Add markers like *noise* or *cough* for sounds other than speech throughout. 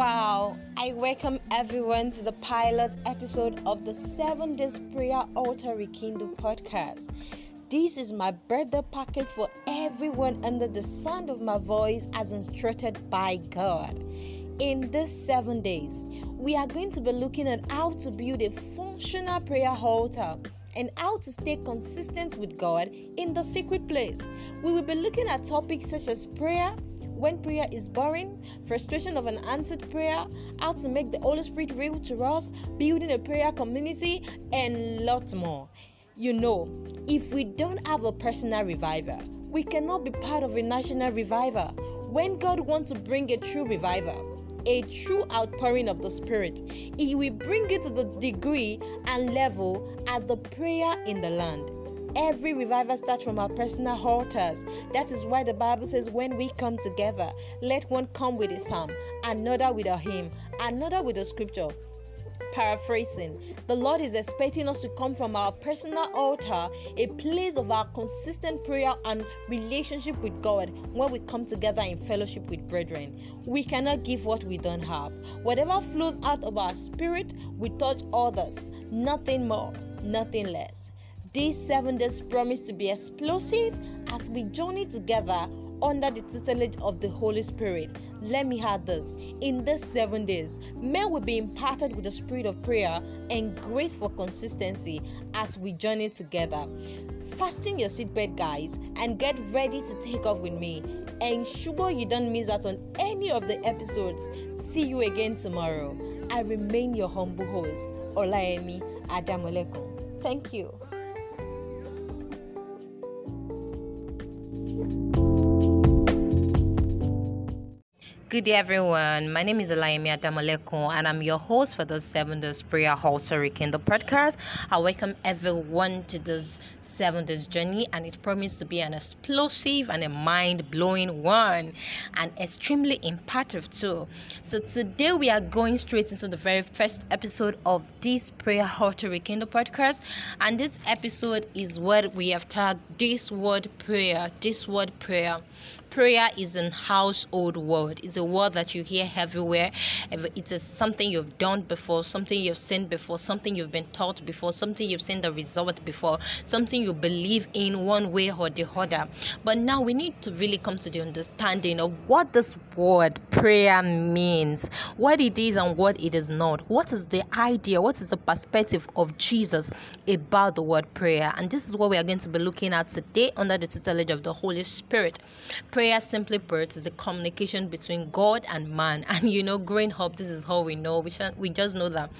Wow, I welcome everyone to the pilot episode of the Seven Days Prayer Altar Rekindle podcast. This is my birthday package for everyone under the sound of my voice as instructed by God. In these seven days, we are going to be looking at how to build a functional prayer altar and how to stay consistent with God in the secret place. We will be looking at topics such as prayer, when prayer is boring, frustration of an answered prayer, how to make the Holy Spirit real to us, building a prayer community, and lots more. You know, if we don't have a personal reviver, we cannot be part of a national reviver. When God wants to bring a true reviver, a true outpouring of the Spirit, He will bring it to the degree and level as the prayer in the land. Every revival starts from our personal altars. That is why the Bible says, when we come together, let one come with a psalm, another with a hymn, another with a scripture. Paraphrasing, the Lord is expecting us to come from our personal altar, a place of our consistent prayer and relationship with God when we come together in fellowship with brethren. We cannot give what we don't have. Whatever flows out of our spirit, we touch others, nothing more, nothing less. These seven days promise to be explosive as we journey together under the tutelage of the Holy Spirit. Let me add this in these seven days, men will be imparted with the spirit of prayer and grace for consistency as we journey together. Fasten your seatbelt, guys, and get ready to take off with me. Ensure you don't miss out on any of the episodes. See you again tomorrow. I remain your humble host, Olayemi Adamoleko. Thank you. Good day, everyone. My name is Elayemi Adamaleko, and I'm your host for the Seven Days Prayer Altar Rekindle podcast. I welcome everyone to this seven days journey, and it promises to be an explosive and a mind blowing one, and extremely impactful too. So, today we are going straight into the very first episode of this Prayer Altar Rekindle podcast, and this episode is what we have tagged this word prayer. This word prayer prayer is an household word. It's a word that you hear everywhere. It is something you've done before, something you've seen before, something you've been taught before, something you've seen the result before, something you believe in one way or the other. But now we need to really come to the understanding of what this word prayer means, what it is and what it is not. What is the idea? What is the perspective of Jesus about the word prayer? And this is what we are going to be looking at today under the tutelage of the Holy Spirit. Prayer, simply put, is a communication between God and man. *laughs* And you know, growing up, this is how we know. We, should, we just know that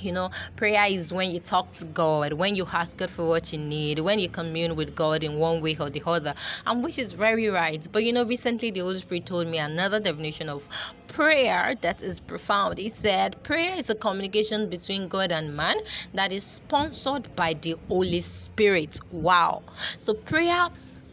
you know prayer is when you talk to god when you ask god for what you need when you commune with god in one way or the other and which is very right but you know recently the holy spirit told me another definition of prayer that is profound he said prayer is a communication between god and man that is sponsored by the holy spirit wow so prayer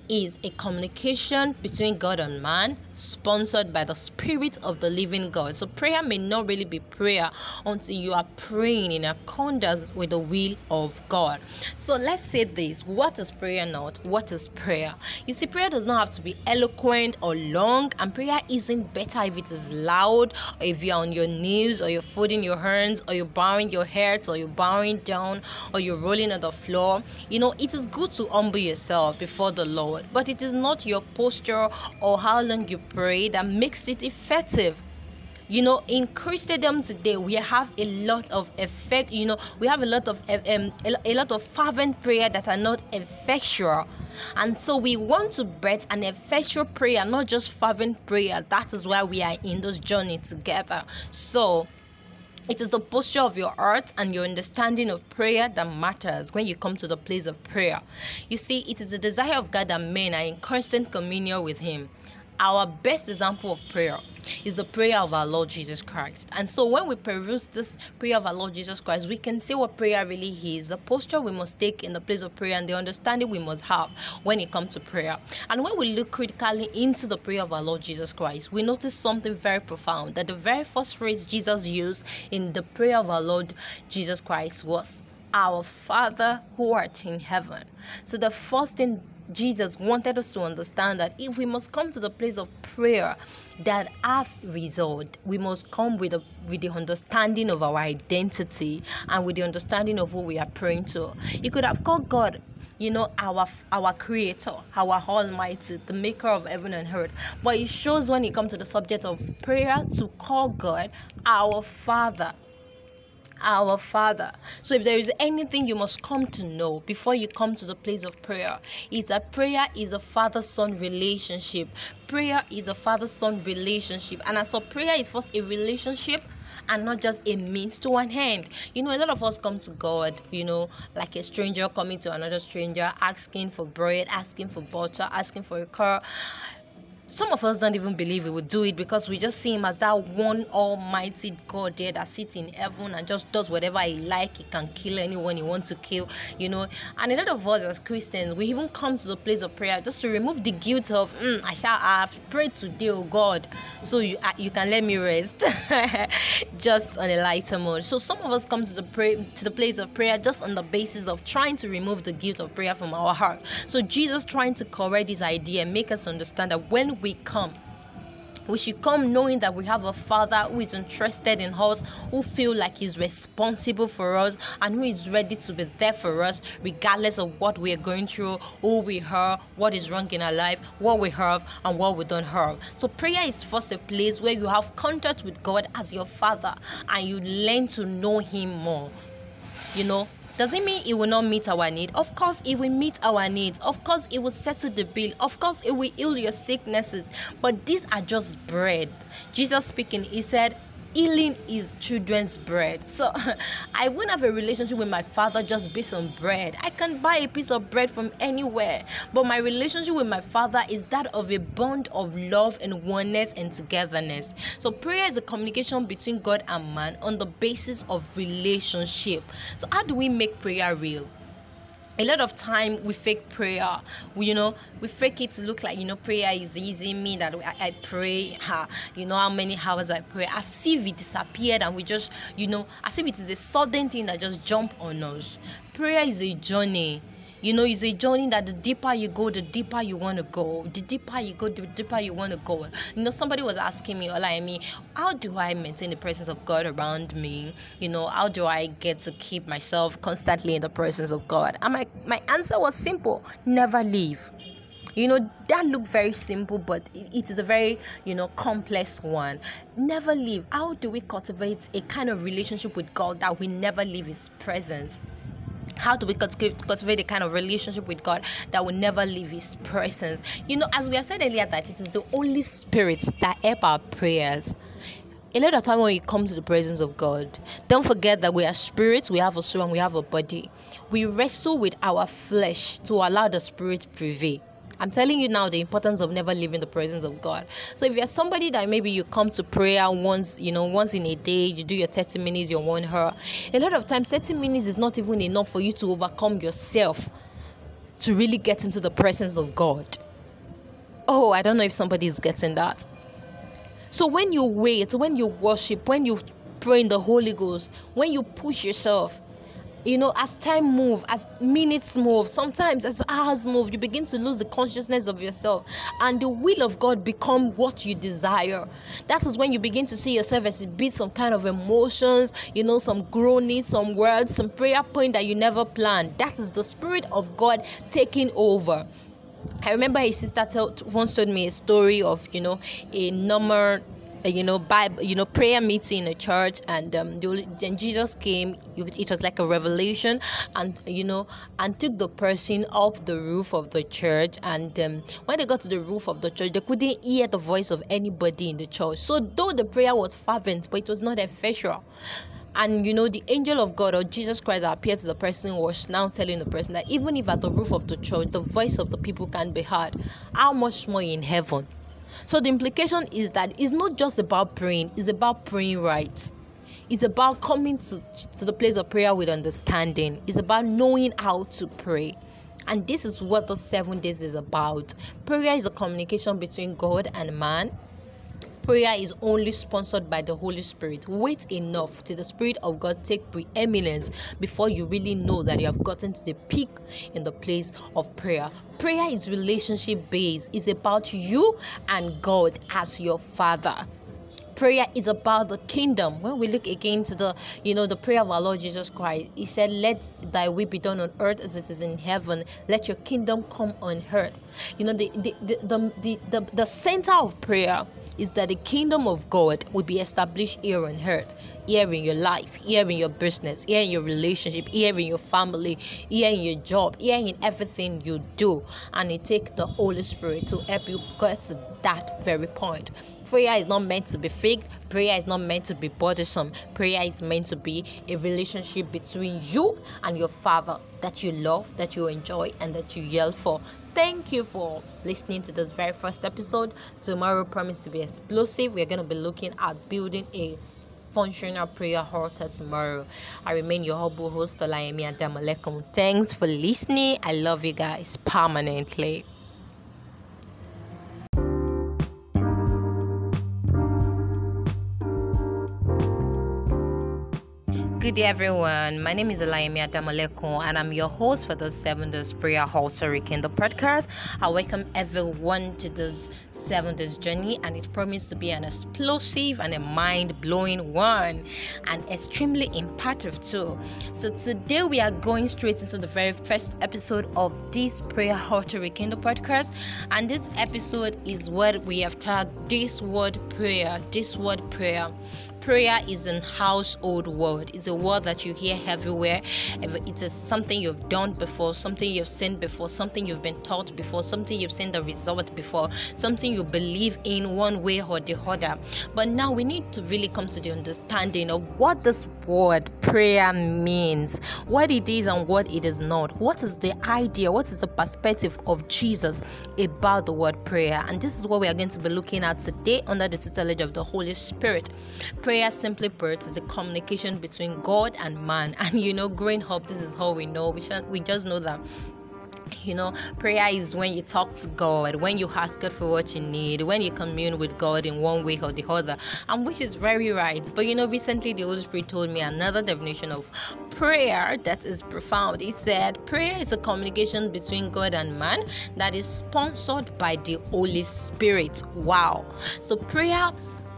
is a communication between God and man, sponsored by the Spirit of the living God. So, prayer may not really be prayer until you are praying in accordance with the will of God. So, let's say this what is prayer not? What is prayer? You see, prayer does not have to be eloquent or long, and prayer isn't better if it is loud, or if you're on your knees, or you're folding your hands, or you're bowing your head, or you're bowing down, or you're rolling on the floor. You know, it is good to humble yourself before the Lord but it is not your posture or how long you pray that makes it effective. You know in christendom today we have a lot of effect you know we have a lot of um, a lot of fervent prayer that are not effectual. And so we want to bet an effectual prayer not just fervent prayer. That is why we are in this journey together. So it is the posture of your heart and your understanding of prayer that matters when you come to the place of prayer. You see, it is the desire of God that men are in constant communion with Him. Our best example of prayer is the prayer of our Lord Jesus Christ. And so when we peruse this prayer of our Lord Jesus Christ, we can see what prayer really is, the posture we must take in the place of prayer, and the understanding we must have when it comes to prayer. And when we look critically into the prayer of our Lord Jesus Christ, we notice something very profound that the very first phrase Jesus used in the prayer of our Lord Jesus Christ was our Father who art in heaven. So the first thing Jesus wanted us to understand that if we must come to the place of prayer that have result, we must come with a with the understanding of our identity and with the understanding of who we are praying to. You could have called God you know our our creator our almighty the maker of heaven and earth but it shows when it comes to the subject of prayer to call god our father our Father. So, if there is anything you must come to know before you come to the place of prayer, is that prayer is a father son relationship. Prayer is a father son relationship. And as so, prayer is first a relationship and not just a means to an end. You know, a lot of us come to God, you know, like a stranger coming to another stranger, asking for bread, asking for butter, asking for a car some of us don't even believe he would do it because we just see him as that one almighty God there that sits in heaven and just does whatever he like. He can kill anyone he wants to kill, you know. And a lot of us as Christians, we even come to the place of prayer just to remove the guilt of, mm, I shall have prayed today, oh God, so you uh, you can let me rest, *laughs* just on a lighter mode. So some of us come to the pray to the place of prayer just on the basis of trying to remove the guilt of prayer from our heart. So Jesus trying to correct this idea and make us understand that when we come. We should come knowing that we have a father who is interested in us who feel like he's responsible for us and who is ready to be there for us regardless of what we are going through who we are what is wrong in our life what we have and what we don't have. So prayer is first a place where you have contact with god as your father and you learn to know him more. You know does it mean it will not meet our need? Of course, it will meet our needs. Of course, it will settle the bill. Of course, it will heal your sicknesses. But these are just bread. Jesus speaking, he said, healing is children's bread. So *laughs* I wouldn't have a relationship with my father just based on bread. I can buy a piece of bread from anywhere. But my relationship with my father is that of a bond of love and oneness and togetherness. So prayer is a communication between God and man on the basis of relationship. So how do we make prayer real? A lot of time we fake prayer. We, you know we fake it to look like you know prayer is easy me that I, I pray you know how many hours i pray as if it disappeared and we just you know as if it is a sudden thing that just jump on us. Prayer is a journey you know, it's a journey that the deeper you go, the deeper you want to go. The deeper you go, the deeper you want to go. You know, somebody was asking me, Ola, me, how do I maintain the presence of God around me? You know, how do I get to keep myself constantly in the presence of God? And my, my answer was simple never leave you know that looked very simple but it is a very you know complex one never leave how do we cultivate a kind of relationship with god that we never leave his presence how do we cultivate a kind of relationship with God that will never leave His presence? You know, as we have said earlier, that it is the only Spirit that help our prayers. A lot of time when we come to the presence of God, don't forget that we are spirits, we have a soul, and we have a body. We wrestle with our flesh to allow the spirit prevail. I'm telling you now the importance of never leaving the presence of God. So if you're somebody that maybe you come to prayer once, you know, once in a day, you do your 30 minutes, you're one hour. A lot of times 30 minutes is not even enough for you to overcome yourself to really get into the presence of God. Oh, I don't know if somebody is getting that. So when you wait, when you worship, when you pray in the Holy Ghost, when you push yourself, you know as time move as minutes move sometimes as hours move you begin to lose the consciousness of yourself and the will of god become what you desire. That is when you begin to see yourself as a bit some kind of emotions you know some groaning some words some prayer point that you never planned. That is the spirit of god taking over. I remember a sister once told me a story of you know a number you know Bible, you know prayer meeting in a church, and um, then Jesus came. It was like a revelation, and you know, and took the person off the roof of the church. And um, when they got to the roof of the church, they couldn't hear the voice of anybody in the church. So though the prayer was fervent, but it was not effectual and you know the angel of god or jesus christ appeared to the person was now telling the person that even if at the roof of the church the voice of the people can be heard how much more in heaven so the implication is that it's not just about praying, it's about praying right. It's about coming to, to the place of prayer with understanding. It's about knowing how to pray. And this is what the seven days is about. Prayer is a communication between God and man. Prayer is only sponsored by the Holy Spirit. Wait enough till the Spirit of God take preeminence before you really know that you have gotten to the peak in the place of prayer. Prayer is relationship based. It's about you and God as your Father prayer is about the kingdom when we look again to the you know the prayer of our lord jesus christ he said let thy will be done on earth as it is in heaven let your kingdom come on earth you know the the the, the, the, the, the center of prayer is that the kingdom of God will be established here on earth, here in your life, here in your business, here in your relationship, here in your family, here in your job, here in everything you do. And it takes the Holy Spirit to help you get to that very point. Prayer is not meant to be fake. Prayer is not meant to be bothersome. Prayer is meant to be a relationship between you and your Father that you love, that you enjoy, and that you yell for. Thank you for listening to this very first episode. Tomorrow promise to be explosive. We're going to be looking at building a functional prayer altar tomorrow. I remain your humble host, Olayemi Adamalekum. Thanks for listening. I love you guys permanently. Day, everyone. My name is Elayemi Adamaleko, and I'm your host for the Seven Days Prayer Altar Rekindle podcast. I welcome everyone to this Seven Days journey, and it promises to be an explosive and a mind blowing one, and extremely impactful too. So, today we are going straight into the very first episode of this Prayer Altar Rekindle podcast, and this episode is what we have tagged this word prayer. This word prayer prayer is an household word. It's a word that you hear everywhere. It is something you've done before something you've seen before something you've been taught before something you've seen the result before something you believe in one way or the other. But now we need to really come to the understanding of what this word prayer means. What it is and what it is not. What is the idea what is the perspective of jesus about the word prayer? And this is what we are going to be looking at today under the tutelage of the holy spirit. Prayer prayer simply put is a communication between god and man. *laughs* And you know growing up this is how we know. We, should, we just know that you know prayer is when you talk to god when you ask god for what you need when you commune with god in one way or the other and which is very right. But you know recently the holy spirit told me another definition of prayer that is profound. He said prayer is a communication between god and man that is sponsored by the holy spirit. Wow. So prayer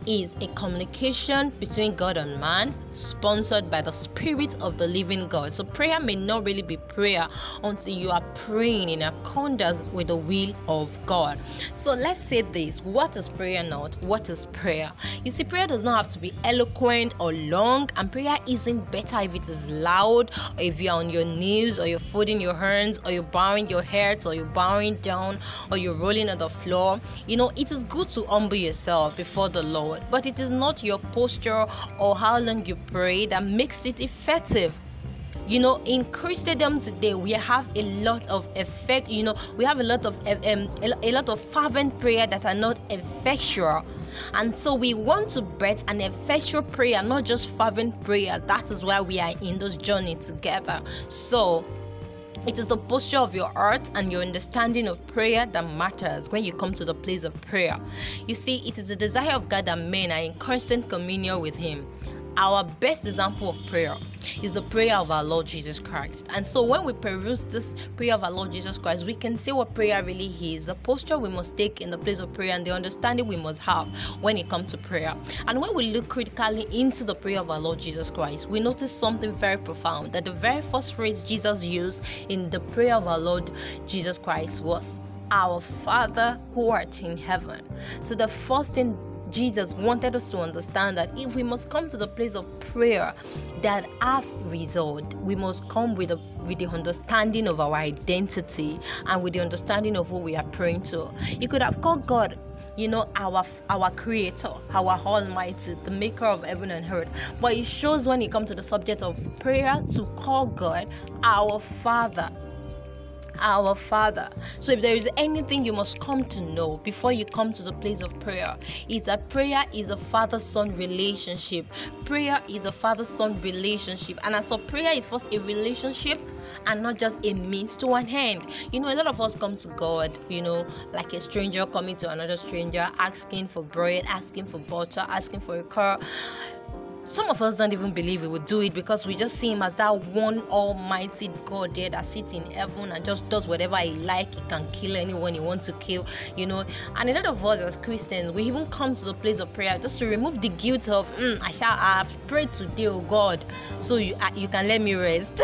is a communication between God and man, sponsored by the Spirit of the living God. So, prayer may not really be prayer until you are praying in accordance with the will of God. So, let's say this what is prayer not? What is prayer? You see, prayer does not have to be eloquent or long, and prayer isn't better if it is loud, or if you're on your knees, or you're folding your hands, or you're bowing your head, or you're bowing down, or you're rolling on the floor. You know, it is good to humble yourself before the Lord but it is not your posture or how long you pray that makes it effective. You know in christendom today we have a lot of effect you know we have a lot of um, a lot of fervent prayer that are not effectual. And so we want to bet an effectual prayer not just fervent prayer. That is why we are in this journey together. So it is the posture of your heart and your understanding of prayer that matters when you come to the place of prayer. You see, it is the desire of God that men are in constant communion with Him. Our best example of prayer is the prayer of our Lord Jesus Christ. And so when we peruse this prayer of our Lord Jesus Christ, we can see what prayer really is, the posture we must take in the place of prayer, and the understanding we must have when it comes to prayer. And when we look critically into the prayer of our Lord Jesus Christ, we notice something very profound that the very first phrase Jesus used in the prayer of our Lord Jesus Christ was, Our Father who art in heaven. So the first thing Jesus wanted us to understand that if we must come to the place of prayer that have result, we must come with a with the understanding of our identity and with the understanding of who we are praying to. You could have called God you know our our creator our almighty the maker of heaven and earth but it shows when it comes to the subject of prayer to call god our father our Father. So if there is anything you must come to know before you come to the place of prayer, is that prayer is a father-son relationship. Prayer is a father-son relationship. And as for prayer is first a relationship and not just a means to an end. You know, a lot of us come to God, you know, like a stranger coming to another stranger, asking for bread, asking for butter, asking for a car some of us don't even believe he would do it because we just see him as that one almighty God there that sits in heaven and just does whatever he like. He can kill anyone he wants to kill, you know. And a lot of us as Christians, we even come to the place of prayer just to remove the guilt of, mm, I shall have prayed today, oh God, so you uh, you can let me rest,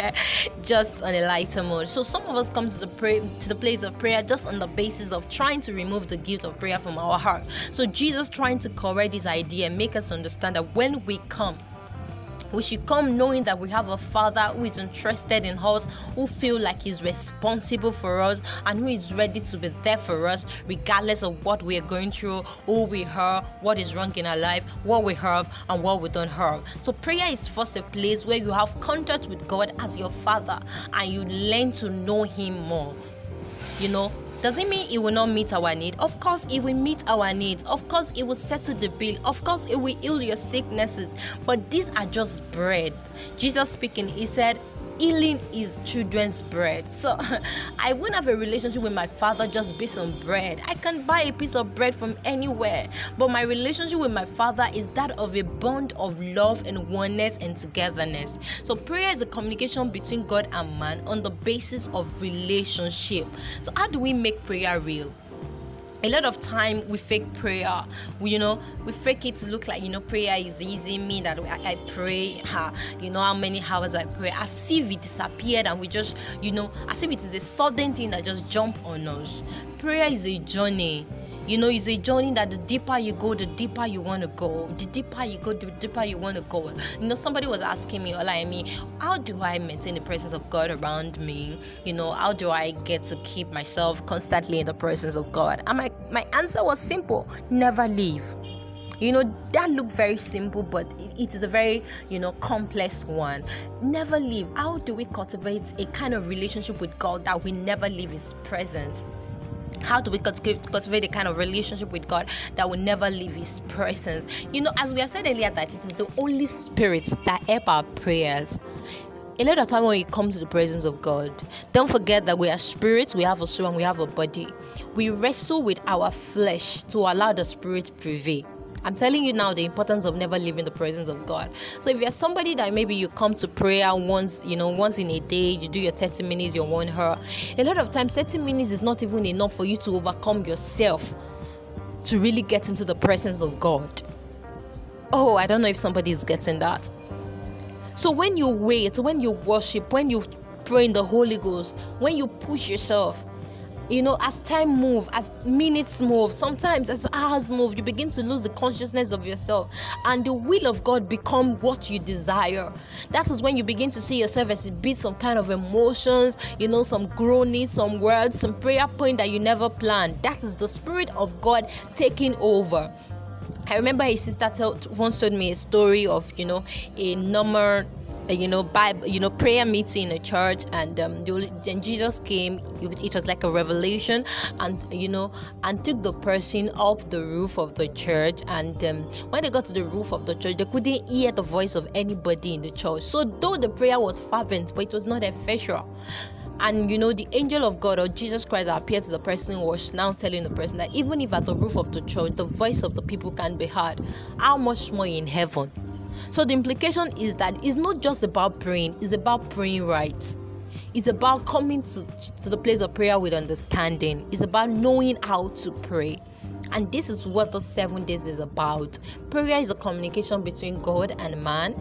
*laughs* just on a lighter mode. So some of us come to the pray to the place of prayer just on the basis of trying to remove the guilt of prayer from our heart. So Jesus trying to correct this idea and make us understand that when we come. We should come knowing that we have a father who is interested in us who feel like he's responsible for us and who is ready to be there for us regardless of what we are going through who we are what is wrong in our life what we have and what we don't have. So prayer is first a place where you have contact with god as your father and you learn to know him more. You know does it mean it will not meet our need? Of course, it will meet our needs. Of course, it will settle the bill. Of course, it will heal your sicknesses. But these are just bread. Jesus speaking, he said, healing is children's bread. So *laughs* I won't have a relationship with my father just based on bread. I can buy a piece of bread from anywhere. But my relationship with my father is that of a bond of love and oneness and togetherness. So prayer is a communication between God and man on the basis of relationship. So how do we make prayer real? A lot of time we fake prayer. We you know we fake it to look like you know prayer is easy me that I, I pray you know how many hours i pray? As if it disappeared and we just you know as if it is a sudden thing that just jump on us. Prayer is a journey you know, it's a journey that the deeper you go, the deeper you want to go. The deeper you go, the deeper you want to go. You know, somebody was asking me, me, how do I maintain the presence of God around me? You know, how do I get to keep myself constantly in the presence of God? And my, my answer was simple never leave you know that looked very simple but it is a very you know complex one never leave how do we cultivate a kind of relationship with god that we never leave his presence how do we cultivate the kind of relationship with God that will never leave His presence? You know, as we have said earlier, that it is the Holy Spirit that help our prayers. A lot of time when we come to the presence of God, don't forget that we are spirits, we have a soul, and we have a body. We wrestle with our flesh to allow the spirit prevail. I'm telling you now the importance of never leaving the presence of God. So if you're somebody that maybe you come to prayer once, you know, once in a day, you do your 30 minutes, your one hour. A lot of times 30 minutes is not even enough for you to overcome yourself to really get into the presence of God. Oh, I don't know if somebody is getting that. So when you wait, when you worship, when you pray in the Holy Ghost, when you push yourself, you know as time move as minutes move sometimes as hours move you begin to lose the consciousness of yourself and the will of god become what you desire. That is when you begin to see yourself as it be some kind of emotions you know some groaning some words some prayer point that you never planned. That is the spirit of god taking over I remember his sister tell, once told me a story of you know a number you know bible you know prayer meeting in a church and um then jesus came it was like a revelation and you know and took the person off the roof of the church and um, when they got to the roof of the church they couldn't hear the voice of anybody in the church. So though the prayer was fervent but it was not effectual and you know the angel of god or jesus christ appeared to the person was now telling the person that even if at the roof of the church the voice of the people can be heard how much more in heaven so the implication is that it's not just about praying, it's about praying right. It's about coming to, to the place of prayer with understanding. It's about knowing how to pray. And this is what the seven days is about. Prayer is a communication between God and man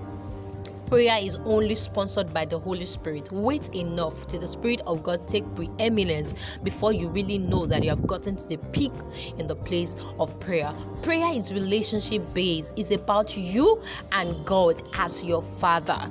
prayer is only sponsored by the Holy Spirit. Wait enough till the Spirit of God take preeminence before you really know that you have gotten to the peak in the place of prayer. Prayer is relationship based. It's about you and God as your Father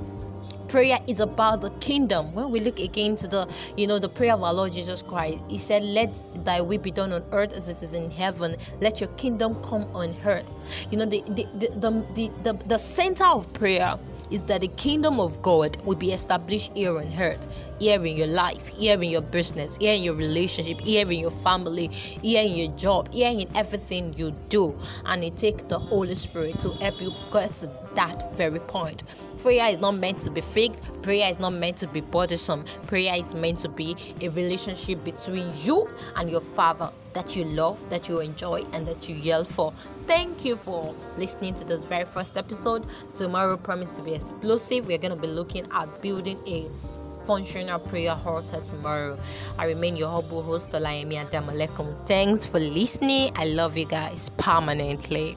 prayer is about the kingdom when we look again to the you know the prayer of our lord jesus christ he said let thy will be done on earth as it is in heaven let your kingdom come on earth you know the the the, the, the, the center of prayer is that the kingdom of God will be established here on earth. Here in your life, here in your business, here in your relationship, here in your family, here in your job, here in everything you do. And it takes the Holy Spirit to help you get to that very point. Prayer is not meant to be fake, prayer is not meant to be burdensome. Prayer is meant to be a relationship between you and your Father that you love, that you enjoy, and that you yell for. Thank you for listening to this very first episode. Tomorrow promise to be explosive. We're going to be looking at building a functional prayer altar tomorrow. I remain your humble host, Olayemi Adamalekum. Thanks for listening. I love you guys permanently.